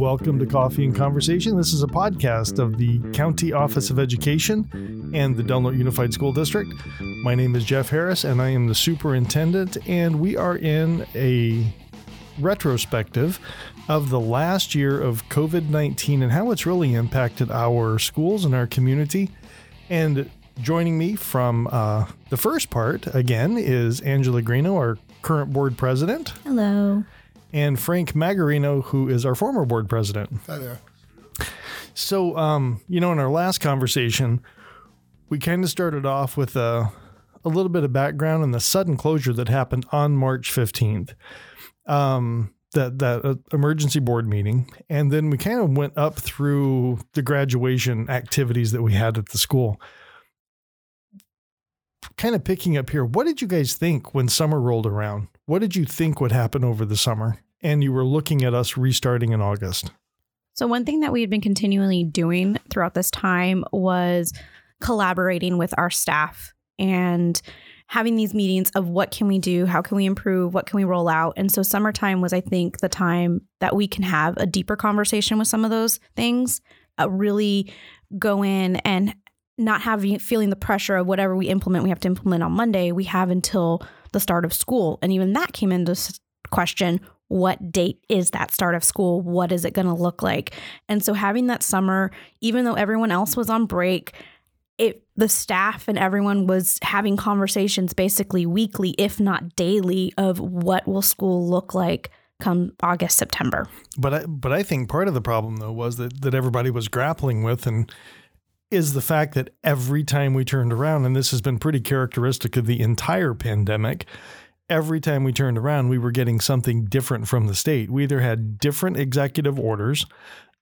Welcome to Coffee and Conversation. This is a podcast of the County Office of Education and the Delano Unified School District. My name is Jeff Harris, and I am the superintendent, and we are in a retrospective of the last year of COVID 19 and how it's really impacted our schools and our community. And joining me from uh, the first part, again, is Angela Greeno, our current board president. Hello and Frank Magarino, who is our former board president. Hi there. So, um, you know, in our last conversation, we kind of started off with a, a little bit of background and the sudden closure that happened on March 15th. Um, that that uh, emergency board meeting, and then we kind of went up through the graduation activities that we had at the school. Kind of picking up here, what did you guys think when summer rolled around? What did you think would happen over the summer? And you were looking at us restarting in August. So, one thing that we had been continually doing throughout this time was collaborating with our staff and having these meetings of what can we do, how can we improve, what can we roll out. And so, summertime was, I think, the time that we can have a deeper conversation with some of those things, uh, really go in and not having feeling the pressure of whatever we implement, we have to implement on Monday. We have until the start of school. And even that came into question what date is that start of school? What is it going to look like? And so having that summer, even though everyone else was on break, it the staff and everyone was having conversations basically weekly, if not daily, of what will school look like come August, September. But I, but I think part of the problem though was that that everybody was grappling with and is the fact that every time we turned around, and this has been pretty characteristic of the entire pandemic, every time we turned around, we were getting something different from the state. We either had different executive orders,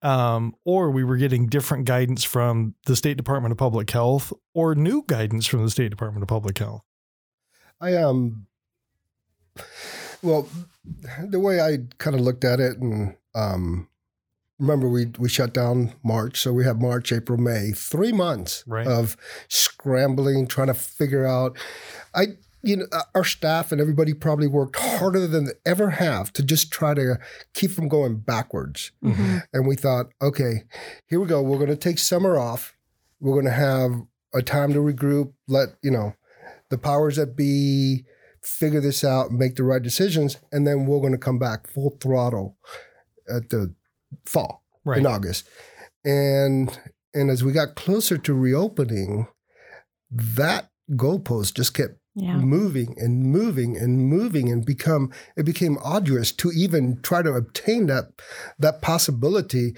um, or we were getting different guidance from the State Department of Public Health, or new guidance from the State Department of Public Health. I um, well, the way I kind of looked at it, and um, remember we we shut down March, so we have March, April, May, three months right. of scrambling, trying to figure out. I you know uh, our staff and everybody probably worked harder than they ever have to just try to keep from going backwards. Mm-hmm. And we thought, okay, here we go. We're going to take summer off. We're going to have a time to regroup. Let you know the powers that be figure this out, make the right decisions, and then we're going to come back full throttle at the fall right. in August. And and as we got closer to reopening, that goalpost just kept yeah. moving and moving and moving and become it became arduous to even try to obtain that that possibility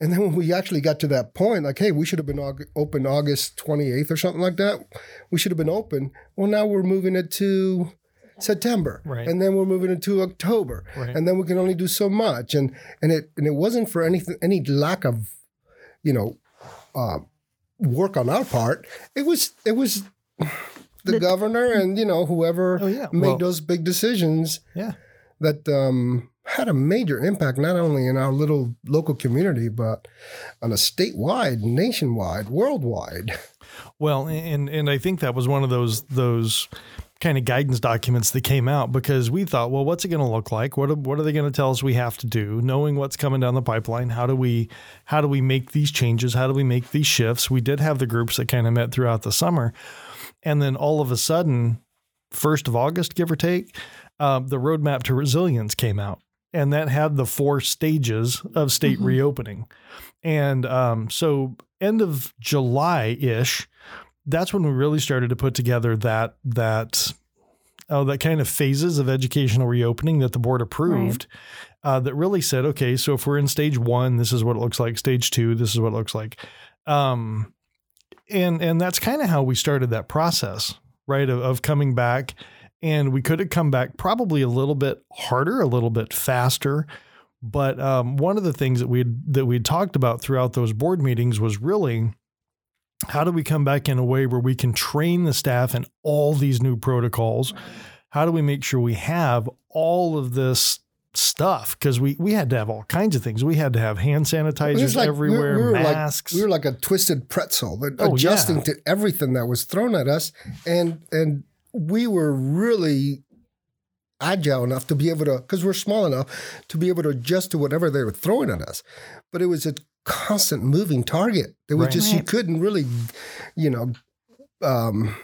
and then when we actually got to that point like hey we should have been aug- open august 28th or something like that we should have been open well now we're moving it to September, right. and then we're moving into October, right. and then we can only do so much, and and it and it wasn't for anything any lack of, you know, uh, work on our part. It was it was the, the governor and you know whoever oh, yeah. made well, those big decisions. Yeah, that um, had a major impact not only in our little local community but on a statewide, nationwide, worldwide. Well, and and I think that was one of those those kind of guidance documents that came out because we thought, well, what's it going to look like? What are, what are they going to tell us we have to do? Knowing what's coming down the pipeline, how do we how do we make these changes? How do we make these shifts? We did have the groups that kind of met throughout the summer, and then all of a sudden, first of August, give or take, uh, the roadmap to resilience came out, and that had the four stages of state mm-hmm. reopening, and um, so end of July ish that's when we really started to put together that that oh that kind of phases of educational reopening that the board approved right. uh, that really said okay so if we're in stage one this is what it looks like. Stage two this is what it looks like. Um, and and that's kind of how we started that process right of, of coming back. And we could have come back probably a little bit harder a little bit faster. But um, one of the things that we that we talked about throughout those board meetings was really how do we come back in a way where we can train the staff in all these new protocols? How do we make sure we have all of this stuff? Because we we had to have all kinds of things. We had to have hand sanitizers like, everywhere, we we masks. Like, we were like a twisted pretzel, oh, adjusting yeah. to everything that was thrown at us, and and we were really agile enough to be able to, because we're small enough to be able to adjust to whatever they were throwing at us. But it was a constant moving target. It was Right. just, you couldn't really, you know, um,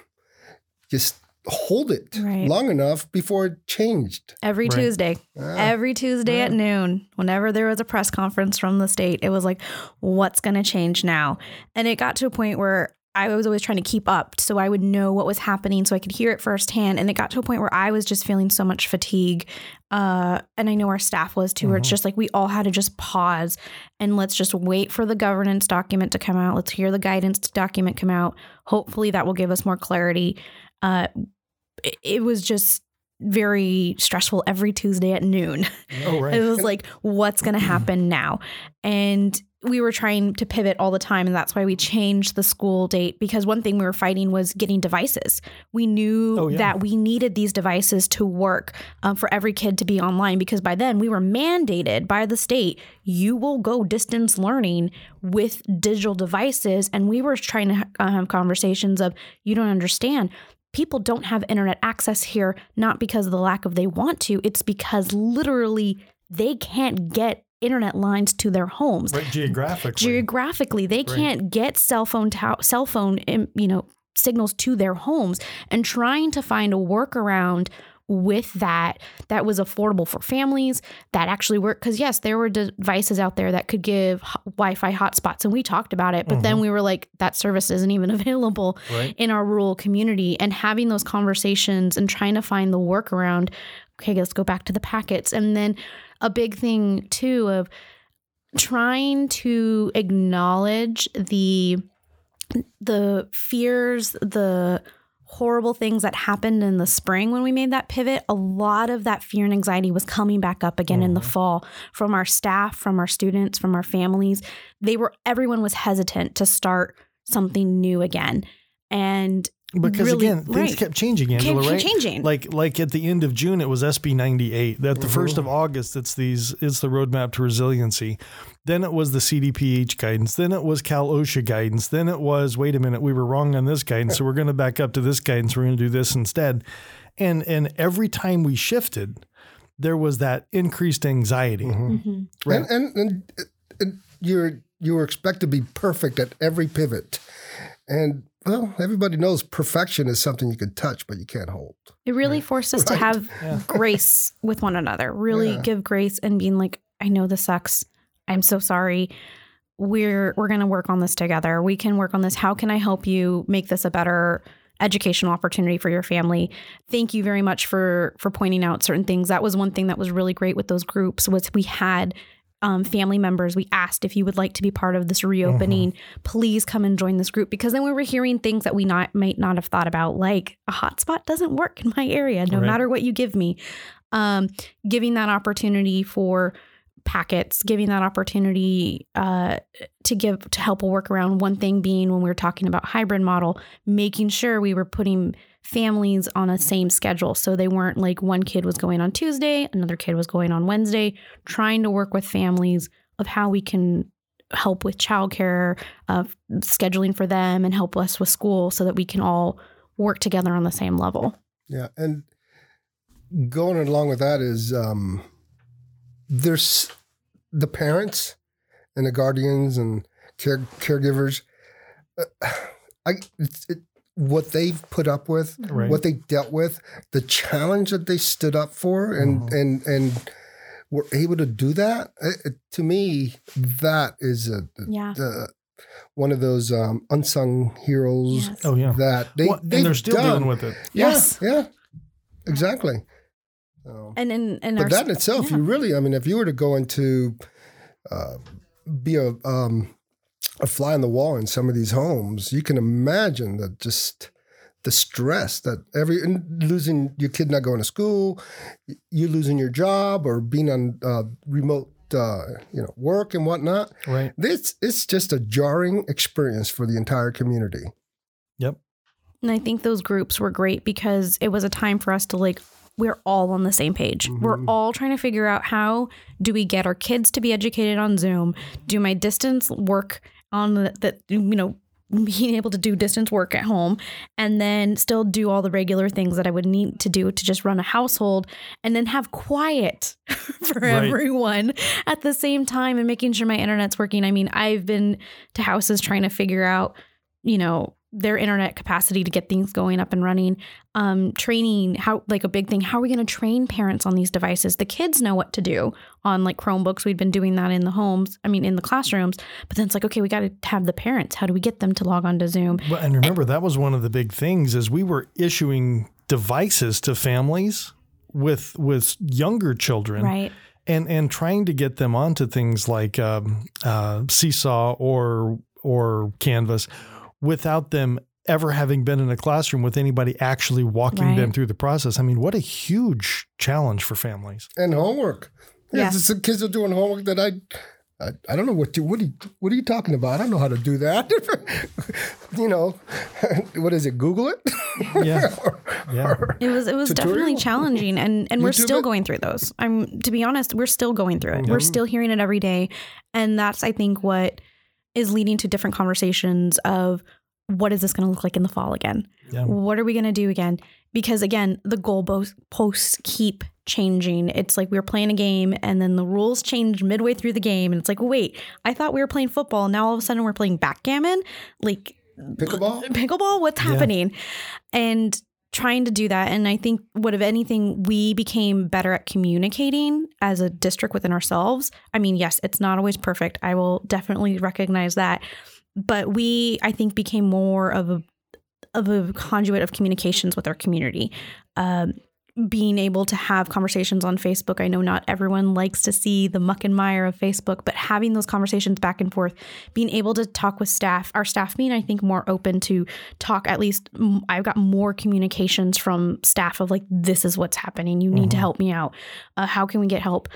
just hold it Right. long enough before it changed. Every Right. Tuesday, Ah, every Tuesday at noon, whenever there was a press conference from the state, it was like, what's going to change now? And it got to a point where I was always trying to keep up so I would know what was happening so I could hear it firsthand. And it got to a point where I was just feeling so much fatigue. Uh, and I know our staff was too, where it's Mhm. just like we all had to just pause and let's just wait for the governance document to come out. Let's hear the guidance document come out. Hopefully that will give us more clarity. Uh, it, it was just very stressful every Tuesday at noon. Oh, right. It was like, what's going to happen now? And we were trying to pivot all the time. And that's why we changed the school date because one thing we were fighting was getting devices. We knew Oh, yeah. that we needed these devices to work um, for every kid to be online because by then we were mandated by the state you will go distance learning with digital devices. And we were trying to uh, have conversations of, you don't understand people don't have internet access here not because of the lack of they want to it's because literally they can't get internet lines to their homes right geographically. geographically they can't get cell phone cell phone you know signals to their homes and trying to find a workaround with that that was affordable for families that actually worked because yes there were devices out there that could give h- wi-fi hotspots and we talked about it but then mm-hmm. we were like that service isn't even available right. in our rural community and having those conversations and trying to find the workaround. Okay, let's go back to the packets. And then a big thing too of trying to acknowledge the the fears, the horrible things that happened in the spring when we made that pivot, a lot of that fear and anxiety was coming back up again in the mm-hmm. fall from our staff, from our students, from our families. They were everyone was hesitant to start something new again. And Because really- again, things right. kept changing, Angela, kept right? changing. Like like at the end of June, it was SB ninety eight. At the first of August, it's these it's the roadmap to resiliency. Then it was the CDPH guidance. Then it was Cal OSHA guidance. Then it was wait a minute, we were wrong on this guidance, so we're going to back up to this guidance. We're going to do this instead. And and every time we shifted, there was that increased anxiety. Mm-hmm. Right. And, and, and, and you're you were expected to be perfect at every pivot, and well, everybody knows perfection is something you can touch but you can't hold. It really forced us to have Yeah. grace with one another. Really Yeah. give grace and being like, I know this sucks. I'm so sorry. We're we're gonna work on this together. We can work on this. How can I help you make this a better educational opportunity for your family? Thank you very much for for pointing out certain things. That was one thing that was really great with those groups was we had um, family members. We asked if you would like to be part of this reopening. Please come and join this group because then we were hearing things that we not might not have thought about, like a hotspot doesn't work in my area, no Right. matter what you give me. Um, giving that opportunity for packets, giving that opportunity uh, to give to help a workaround. One thing being when we were talking about hybrid model, making sure we were putting families on a same schedule so they weren't like one kid was going on Tuesday, another kid was going on Wednesday, trying to work with families of how we can help with childcare, uh, scheduling for them, and help us with school so that we can all work together on the same level. Yeah, and going along with that is um, there's the parents and the guardians and care, caregivers. Uh, I it's, it, what they've put up with, Right. what they dealt with, the challenge that they stood up for, and Mhm. and and were able to do that. It, it- to me, that is a, Yeah. the one of those um, unsung heroes Yes. Oh yeah. that they Well, and they've they're still done. dealing with it. Yeah, Yes. yeah, exactly. So, And and and but our- that in itself, yeah. you really, I mean, if you were to go into uh, be a um, a fly on the wall in some of these homes, you can imagine that just the stress that every losing your kid not going to school, you losing your job or being on uh, remote, uh, you know, work and whatnot. Right. This it's just a jarring experience for the entire community. Yep. And I think those groups were great because it was a time for us to like we're all on the same page. We're Mhm. all trying to figure out how do we get our kids to be educated on Zoom? Do my distance work on the, that you know being able to do distance work at home and then still do all the regular things that I would need to do to just run a household and then have quiet for Right. everyone at the same time and making sure my internet's working. I mean, I've been to houses trying to figure out, you know, their internet capacity to get things going up and running. Um, training, how like a big thing. How are we going to train parents on these devices? The kids know what to do on like Chromebooks. We'd been doing that in the homes. I mean, in the classrooms. But then it's like, okay, we got to have the parents. How do we get them to log on to Zoom? Well, and remember that was one of the big things is we were issuing devices to families with with younger children Right. and and trying to get them onto things like um, uh, Seesaw or or Canvas without them ever having been in a classroom with anybody actually walking Right. them through the process. I mean, what a huge challenge for families. and homework. Yeah, Yeah. the kids are doing homework that I, I, I don't know what you what are you, what are you talking about? I don't know how to do that. you know, what is it? Google it. Yeah, yeah. It was it was definitely challenging and and we're YouTube still it? going through those. I'm to be honest, we're still going through it. We're still hearing it every day. And that's I think what is leading to different conversations of what is this going to look like in the fall again? Yeah. What are we going to do again? Because again, the goal posts keep changing. It's like we were playing a game and then the rules change midway through the game and it's like, "Wait, I thought we were playing football. Now all of a sudden we're playing backgammon?" Like Pickleball. pickleball what's happening and trying to do that. And i think what if anything we became better at communicating as a district within ourselves. I mean yes it's not always perfect. I will definitely recognize that. But we i think became more of a of a conduit of communications with our community. Um, being able to have conversations on Facebook. I know not everyone likes to see the muck and mire of Facebook, but having those conversations back and forth, being able to talk with staff, our staff being, I think, more open to talk. At least I've got more communications from staff of like, this is what's happening. You need to help me out. Uh, how can we get help?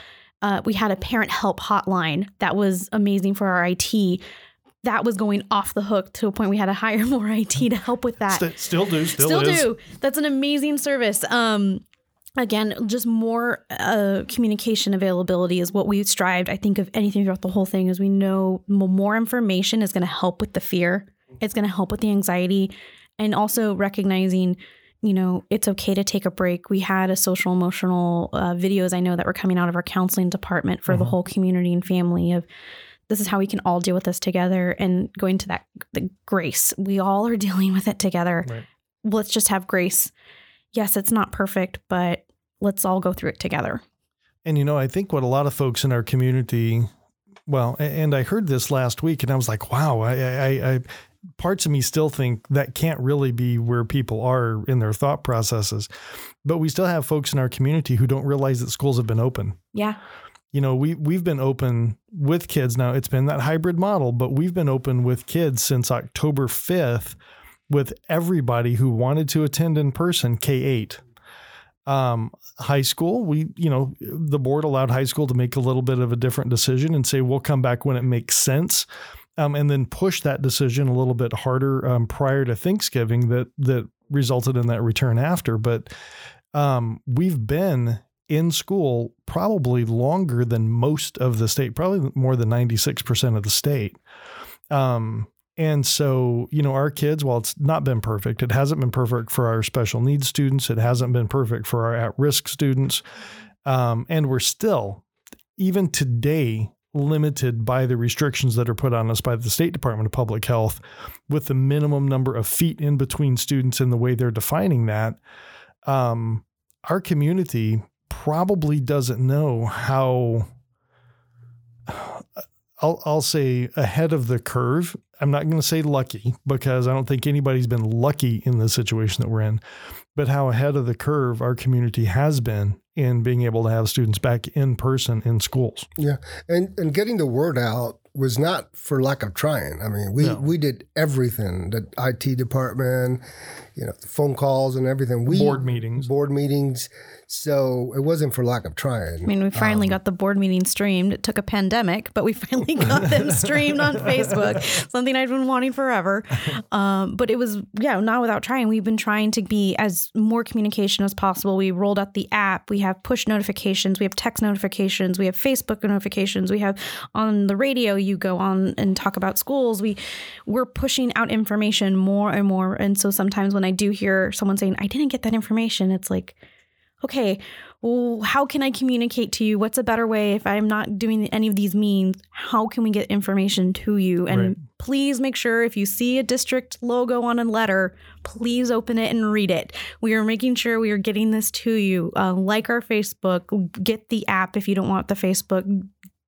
Uh, we had a parent help hotline that was amazing for our IT. That was going off the hook to a point we had to hire more IT to help with that still do, still, still do. That's an amazing service. Um, again, just more uh, communication availability is what we strived. I think of anything throughout the whole thing is we know more information is going to help with the fear. It's going to help with the anxiety, and also recognizing. You know, it's okay to take a break. We had a social emotional uh, videos I know that were coming out of our counseling department for the whole community and family of this is how we can all deal with this together and going to that the grace. We all are dealing with it together. Right. Let's just have grace. Yes, it's not perfect, but let's all go through it together. And you know, I think what a lot of folks in our community, well, and I heard this last week, and I was like, wow, I, I, I parts of me still think that can't really be where people are in their thought processes. But we still have folks in our community who don't realize that schools have been open. Yeah. You know, we we've been open with kids now. It's been that hybrid model, but we've been open with kids since October 5th with everybody who wanted to attend in person K8 um, high school, we, you know, the board allowed high school to make a little bit of a different decision and say, we'll come back when it makes sense. Um, and then push that decision a little bit harder um, prior to Thanksgiving that, that resulted in that return after. But um, we've been in school probably longer than most of the state, probably more than 96% of the state. Um, and so, you know, our kids, while it's not been perfect, it hasn't been perfect for our special needs students. It hasn't been perfect for our at risk students. Um, and we're still, even today, limited by the restrictions that are put on us by the State Department of Public Health with the minimum number of feet in between students and the way they're defining that. Um, our community probably doesn't know how. I'll, I'll say ahead of the curve. I'm not going to say lucky because I don't think anybody's been lucky in the situation that we're in, but how ahead of the curve our community has been in being able to have students back in person in schools. Yeah, and and getting the word out was not for lack of trying. I mean, we No. we did everything. The IT department, you know, the phone calls and everything. We Board meetings. board meetings. So it wasn't for lack of trying. I mean, we finally got the board meeting streamed. It took a pandemic, but we finally got them streamed on Facebook, something I've been wanting forever. Um, but it was, yeah, not without trying. We've been trying to be as more communication as possible. We rolled out the app. We have push notifications. We have text notifications. We have Facebook notifications. We have on the radio, you go on and talk about schools, we we're pushing out information more and more. And so sometimes when I do hear someone saying, I didn't get that information, it's like, okay, well, how can I communicate to you? What's a better way if I'm not doing any of these means? How can we get information to you? And Right. please make sure if you see a district logo on a letter, please open it and read it. We are making sure we are getting this to you. Uh, like our Facebook, get the app if you don't want the Facebook.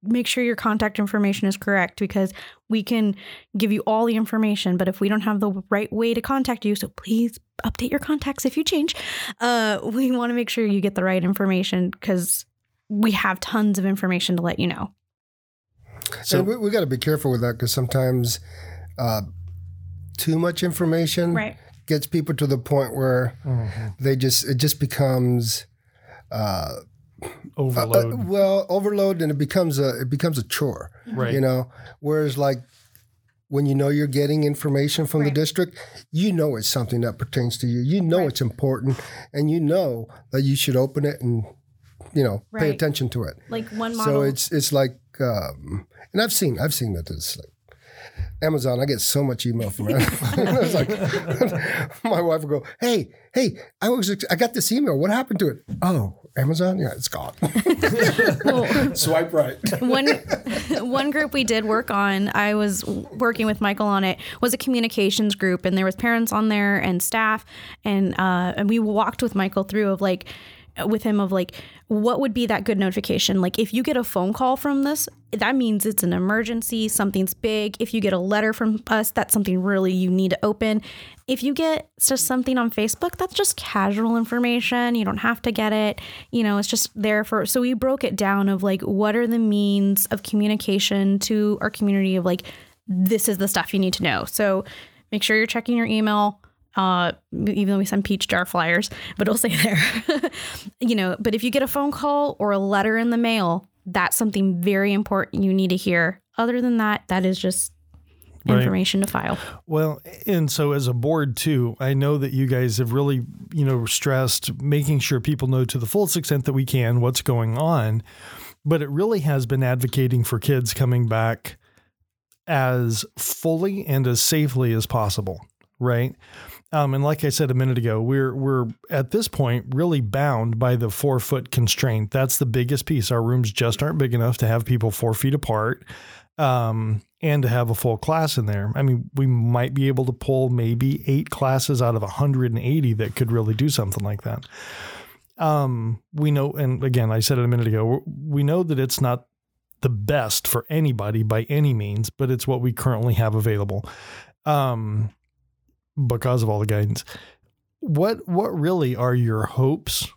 Make sure your contact information is correct because we can give you all the information. But if we don't have the right way to contact you, so please update your contacts if you change. Uh, we want to make sure you get the right information because we have tons of information to let you know. So and we, we got to be careful with that because sometimes uh, too much information Right. gets people to the point where Mhm. they just it just becomes uh, overload. uh, well overload and it becomes a it becomes a chore right. you know whereas like when you know you're getting information from the district you know it's something that pertains to you you know Right. it's important and you know that you should open it and you know pay attention to it Like one model. so it's it's like um and i've seen i've seen that it's like Amazon, I get so much email from it. it's like my wife will go, "Hey, hey, I was I got this email. What happened to it? Oh, Amazon, yeah, it's gone. Well, Swipe right. one one group we did work on i was working with michael on it was a communications group and there was parents on there and staff and uh and we walked with michael through of like with him of like what would be that good notification? Like if you get a phone call from this that means it's an emergency something's big. If you get a letter from us that's something really you need to open. If you get just something on facebook that's just casual information. You don't have to get it. You know it's just there for so we broke it down of like what are the means of communication to our community of like this is the stuff you need to know. So make sure you're checking your email uh, even though we send Peachjar flyers, but it'll say there, you know. But if you get a phone call or a letter in the mail, that's something very important you need to hear. Other than that, that is just Right. information to file. Well, and so as a board too, I know that you guys have really, you know, stressed making sure people know to the fullest extent that we can what's going on. But it really has been advocating for kids coming back as fully and as safely as possible, right? Um, and like I said a minute ago, we're we're at this point really bound by the four foot constraint. That's the biggest piece. Our rooms just aren't big enough to have people four feet apart um, and to have a full class in there. I mean, we might be able to pull maybe eight classes out of 180 that could really do something like that. Um, we know, and again, I said it a minute ago, we know that it's not the best for anybody by any means, but it's what we currently have available. Um, because of all the guidance. What what really are your hopes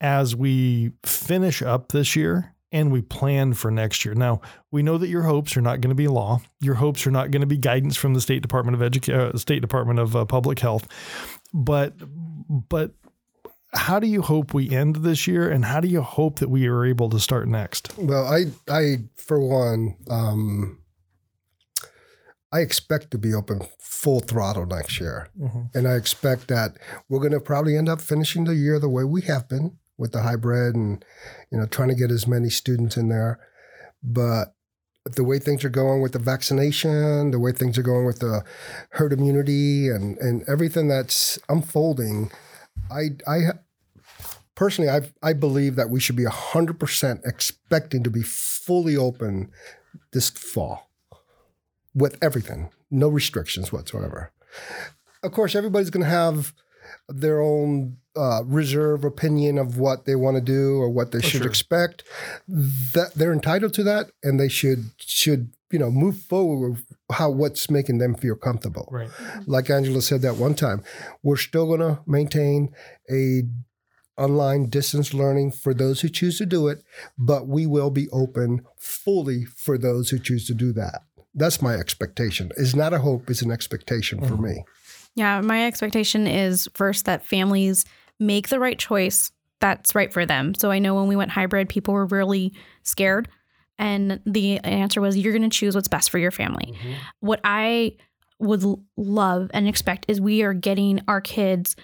as we finish up this year and we plan for next year? Now, we know that your hopes are not going to be law. Your hopes are not going to be guidance from the State Department of Education, uh, State Department of uh, Public Health. But but how do you hope we end this year and how do you hope that we are able to start next? Well, I, I for one, um, I expect to be open full throttle next year, mm-hmm. and I expect that we're going to probably end up finishing the year the way we have been with the hybrid, and you know, trying to get as many students in there. But the way things are going with the vaccination, the way things are going with the herd immunity, and and everything that's unfolding, I I personally, I I believe that we should be hundred percent expecting to be fully open this fall with everything, no restrictions whatsoever. Of course, everybody's going to have their own uh, reserve opinion of what they want to do or what they should sure. expect. That they're entitled to that, and they should should you know move forward with how what's making them feel comfortable Right. like Angela said that one time, we're still going to maintain a online distance learning for those who choose to do it, but we will be open fully for those who choose to do that. That's my expectation. It's not a hope, it's an expectation for mm-hmm. me. Yeah, my expectation is first that families make the right choice that's right for them. So I know when we went hybrid, people were really scared. And the answer was, you're going to choose what's best for your family. Mm-hmm. What I would love and expect is we are getting our kids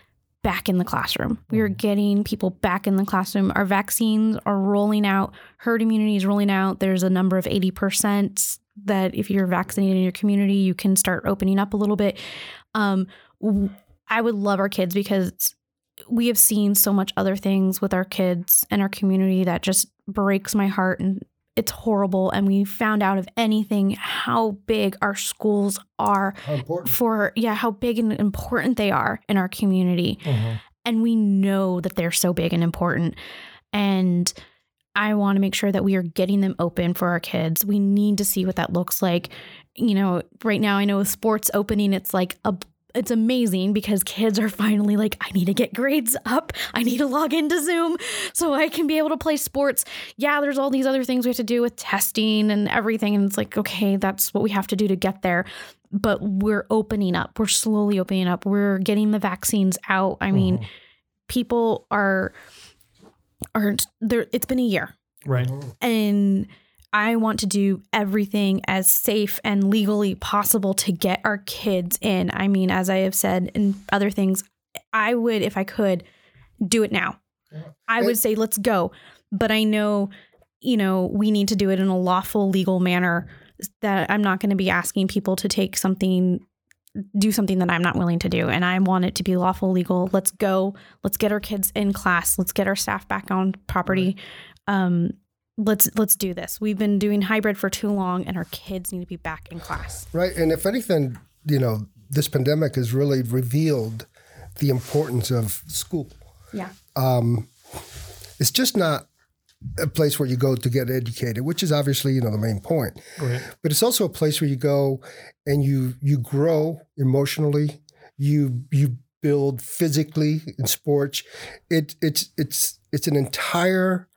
back in the classroom. We are mm-hmm. getting people back in the classroom. Our vaccines are rolling out, herd immunity is rolling out. There's a number of 80% that if you're vaccinated in your community, you can start opening up a little bit. Um, w- I would love our kids because we have seen so much other things with our kids and our community that just breaks my heart and it's horrible. And we found out of anything how big our schools are for, yeah, how big and important they are in our community Mhm. and we know that they're so big and important and i want to make sure that we are getting them open for our kids. We need to see what that looks like. You know right now i know with sports opening it's like a it's amazing because kids are finally like i need to get grades up. I need to log into zoom so i can be able to play sports. Yeah there's all these other things we have to do with testing and everything and it's like okay that's what we have to do to get there. But we're opening up. We're slowly opening up. We're getting the vaccines out. I mean Mhm. people are are there it's been a year right. and I want to do everything as safe and legally possible to get our kids in. I mean, as I have said in other things, I would, if I could, do it now. Yeah. I would say, let's go. But I know, you know, we need to do it in a lawful, legal manner that I'm not going to be asking people to take something, do something that I'm not willing to do. And I want it to be lawful, legal. Let's go. Let's get our kids in class. Let's get our staff back on property. Um, let's let's do this. We've been doing hybrid for too long, and our kids need to be back in class. Right. And if anything, you know, this pandemic has really revealed the importance of school. Yeah. Um, it's just not a place where you go to get educated, which is obviously, you know, the main point. Right. But it's also a place where you go and you you grow emotionally, you you build physically in sports. It it's it's it's an entire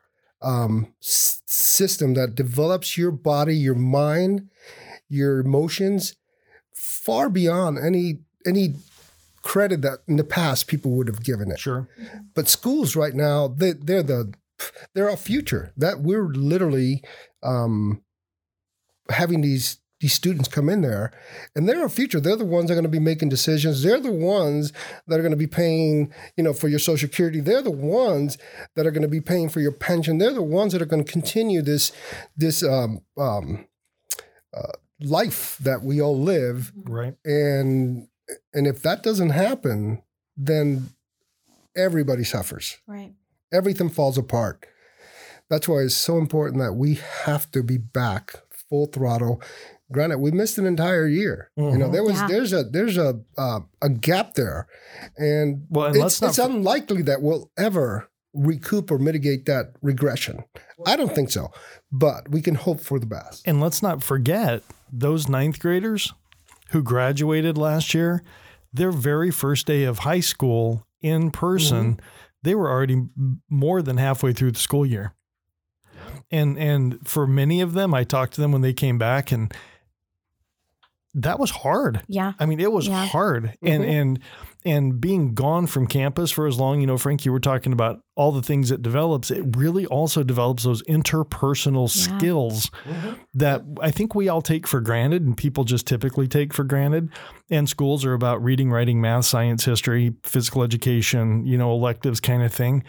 um, s- system that develops your body, your mind, your emotions far beyond any any credit that in the past people would have given it. Sure. But schools right now, they, they're the they're our future. That we're literally um, having these these students come in there, and they're our future. They're the ones that are going to be making decisions. They're the ones that are going to be paying, you know, for your social security. They're the ones that are going to be paying for your pension. They're the ones that are going to continue this this um, um, uh, life that we all live Right. and and if that doesn't happen then everybody suffers Right. Everything falls apart. That's why it's so important that we have to be back full throttle. Granted we missed an entire year. You know Mhm. there was Yeah. there's a there's a uh, a gap there. And Well, and it's, let's not it's unlikely that we'll ever recoup or mitigate that regression. I don't think so but we can hope for the best. And let's not forget those ninth graders who graduated last year, their very first day of high school in person, they were already more than halfway through the school year. And and for many of them, I talked to them when they came back and that was hard. Yeah. I mean, it was Yeah. hard, and Mhm. and and being gone from campus for as long. You know, Frank, you were talking about all the things it develops. It really also develops those interpersonal Yeah. skills that I think we all take for granted, and people just typically take for granted. And schools are about reading, writing, math, science, history, physical education. You know, electives kind of thing.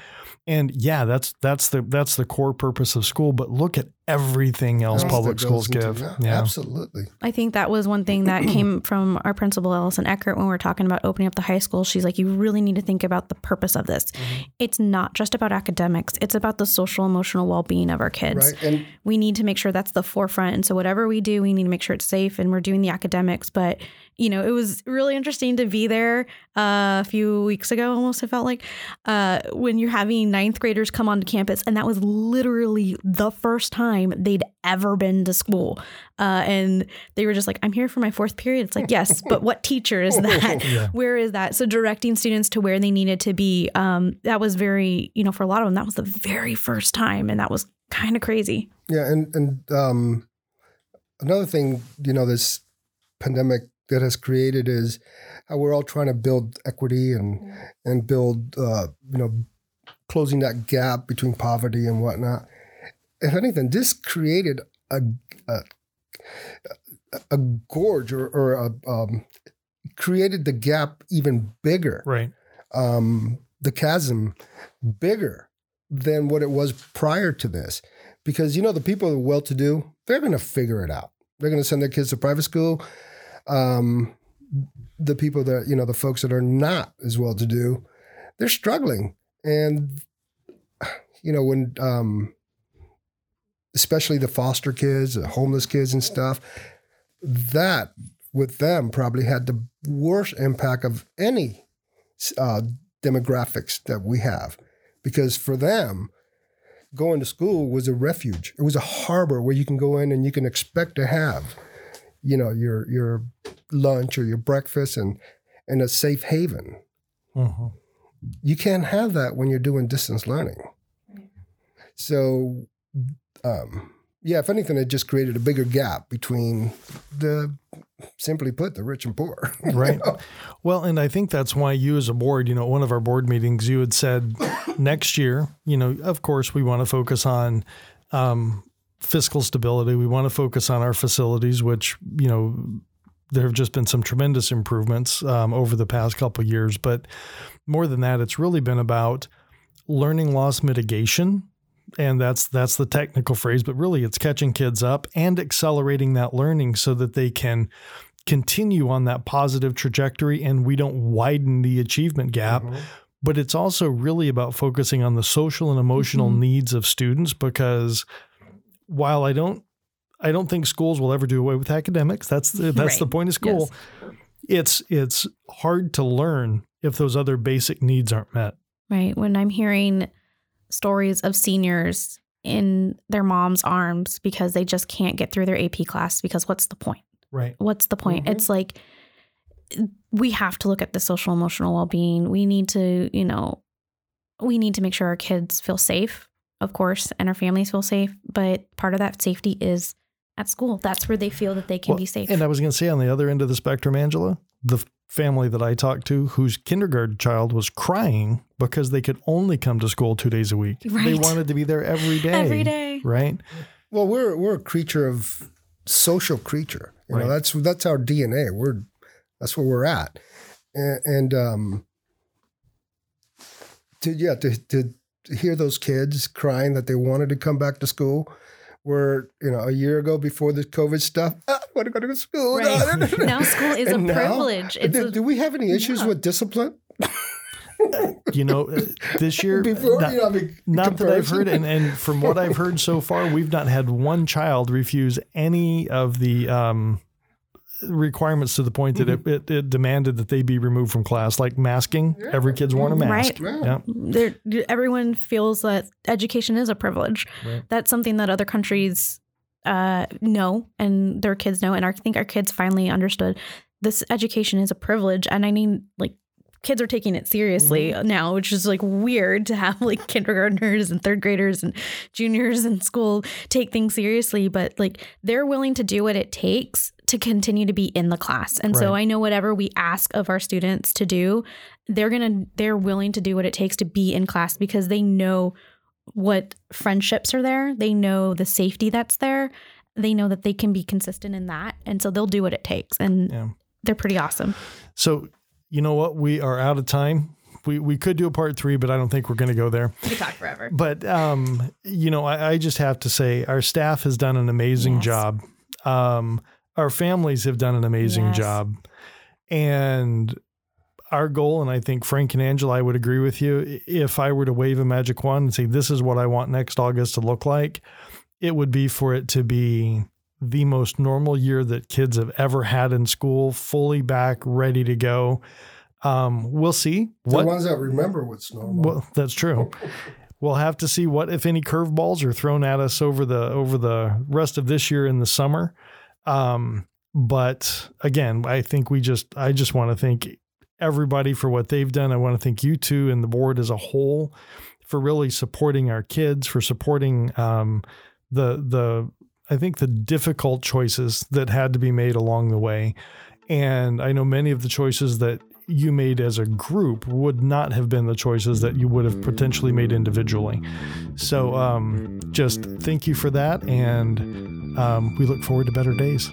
And yeah, that's that's the that's the core purpose of school. But look at everything else Else public schools goes into- give. yeah, Yeah. absolutely I think that was one thing that came from our principal, Allison Eckert, when we were talking about opening up the high school. She's like, you really need to think about the purpose of this. It's not just about academics, it's about the social, emotional well being of our kids. right and We need to make sure that's the forefront. And so, whatever we do, we need to make sure it's safe and we're doing the academics. But, you know, it was really interesting to be there uh, a few weeks ago, almost, it felt like, uh, when you're having ninth graders come onto campus. And that was literally the first time they'd ever been to school. Uh, and they were just like, I'm here for my fourth period. It's like, yes, but what teacher is that? Yeah. Where is that? So directing students to where they needed to be, um, that was very, you know, for a lot of them, that was the very first time. And that was kind of crazy. Yeah, and and um, another thing, you know, this pandemic that has created is how we're all trying to build equity and and build, uh, you know, closing that gap between poverty and whatnot. If anything, this created a a, a gorge or, or a, um, created the gap even bigger Right. um, the chasm bigger than what it was prior to this. Because, you know, the people who are well to do, they're going to figure it out. they're going to send their kids to private school. Um, the people that you know, the folks that are not as well to do, they're struggling, and you know when, um, especially the foster kids, the homeless kids, and stuff, that with them probably had the worst impact of any uh, demographics that we have, because for them going to school was a refuge. It was a harbor where you can go in and you can expect to have, you know, your your lunch or your breakfast and and a safe haven. Mm-hmm. You can't have that when you're doing distance learning. So, um, yeah, if anything, it just created a bigger gap between the, simply put, the rich and poor. Right. know? Well, and I think that's why you, as a board, you know, at one of our board meetings, you had said next year, you know, of course, we want to focus on um, fiscal stability. We want to focus on our facilities, which, you know, there have just been some tremendous improvements um, over the past couple of years. But more than that, it's really been about learning loss mitigation. And that's that's the technical phrase, but really it's catching kids up and accelerating that learning so that they can continue on that positive trajectory and we don't widen the achievement gap. But it's also really about focusing on the social and emotional Mhm. needs of students because while I don't I don't think schools will ever do away with academics. That's the, that's the point of school. It's it's hard to learn if those other basic needs aren't met. Right. When I'm hearing stories of seniors in their mom's arms because they just can't get through their AP class because what's the point? Right. What's the point? Mhm. It's like we have to look at the social emotional well-being. We need to, you know, we need to make sure our kids feel safe, of course, and our families feel safe, but part of that safety is at school. That's where they feel that they can Well, be safe. And I was going to say on the other end of the spectrum, Angela, the family that I talked to whose kindergarten child was crying because they could only come to school two days a week. They wanted to be there every day. Every day. Right. Well, we're we're a creature of social creature. You Right. know, that's that's our DNA. We're that's where we're at, and, and um, to yeah to to hear those kids crying that they wanted to come back to school, where you know a year ago before the COVID stuff, "Ah, I want to go to school. Right. now school is a And now- privilege. It's do, a, do we have any issues yeah. with discipline You know, uh, this year, before? not, you know, I mean, not that I've heard, and, and from what I've heard so far, we've not had one child refuse any of the um, requirements to the point that Mm-hmm. it, it, it demanded that they be removed from class, like masking. Every kid's worn a mask. Right. Yeah. Yeah. everyone feels that education is a privilege. Right. That's something that other countries uh, know and their kids know, and our, I think our kids finally understood this education is a privilege, and I mean like. Kids are taking it seriously now, which is like weird to have like kindergartners and third graders and juniors in school take things seriously, but like they're willing to do what it takes to continue to be in the class. And so I know whatever we ask of our students to do, they're gonna they're willing to do what it takes to be in class because they know what friendships are there they know the safety that's there they know that they can be consistent in that and so they'll do what it takes and Yeah. they're pretty awesome So, you know what? We are out of time. We, we could do a part three, but I don't think we're going to go there. we talk forever But um, you know, I, I just have to say, our staff has done an amazing Yes. job. Um, our families have done an amazing Yes. job, and our goal, and I think Frank and Angela, I would agree with you. If I were to wave a magic wand and say, "This is what I want next August to look like," it would be for it to be the most normal year that kids have ever had in school, fully back, ready to go. Um, we'll see the what ones that remember what's normal. well, that's true. We'll have to see what, if any, curveballs are thrown at us over the over the rest of this year in the summer. Um, but again, I think we just I just want to thank everybody for what they've done. I want to thank you two and the board as a whole for really supporting our kids, for supporting um, the the I think the difficult choices that had to be made along the way. And I know many of the choices that you made as a group would not have been the choices that you would have potentially made individually. So um, just thank you for that. And um, we look forward to better days.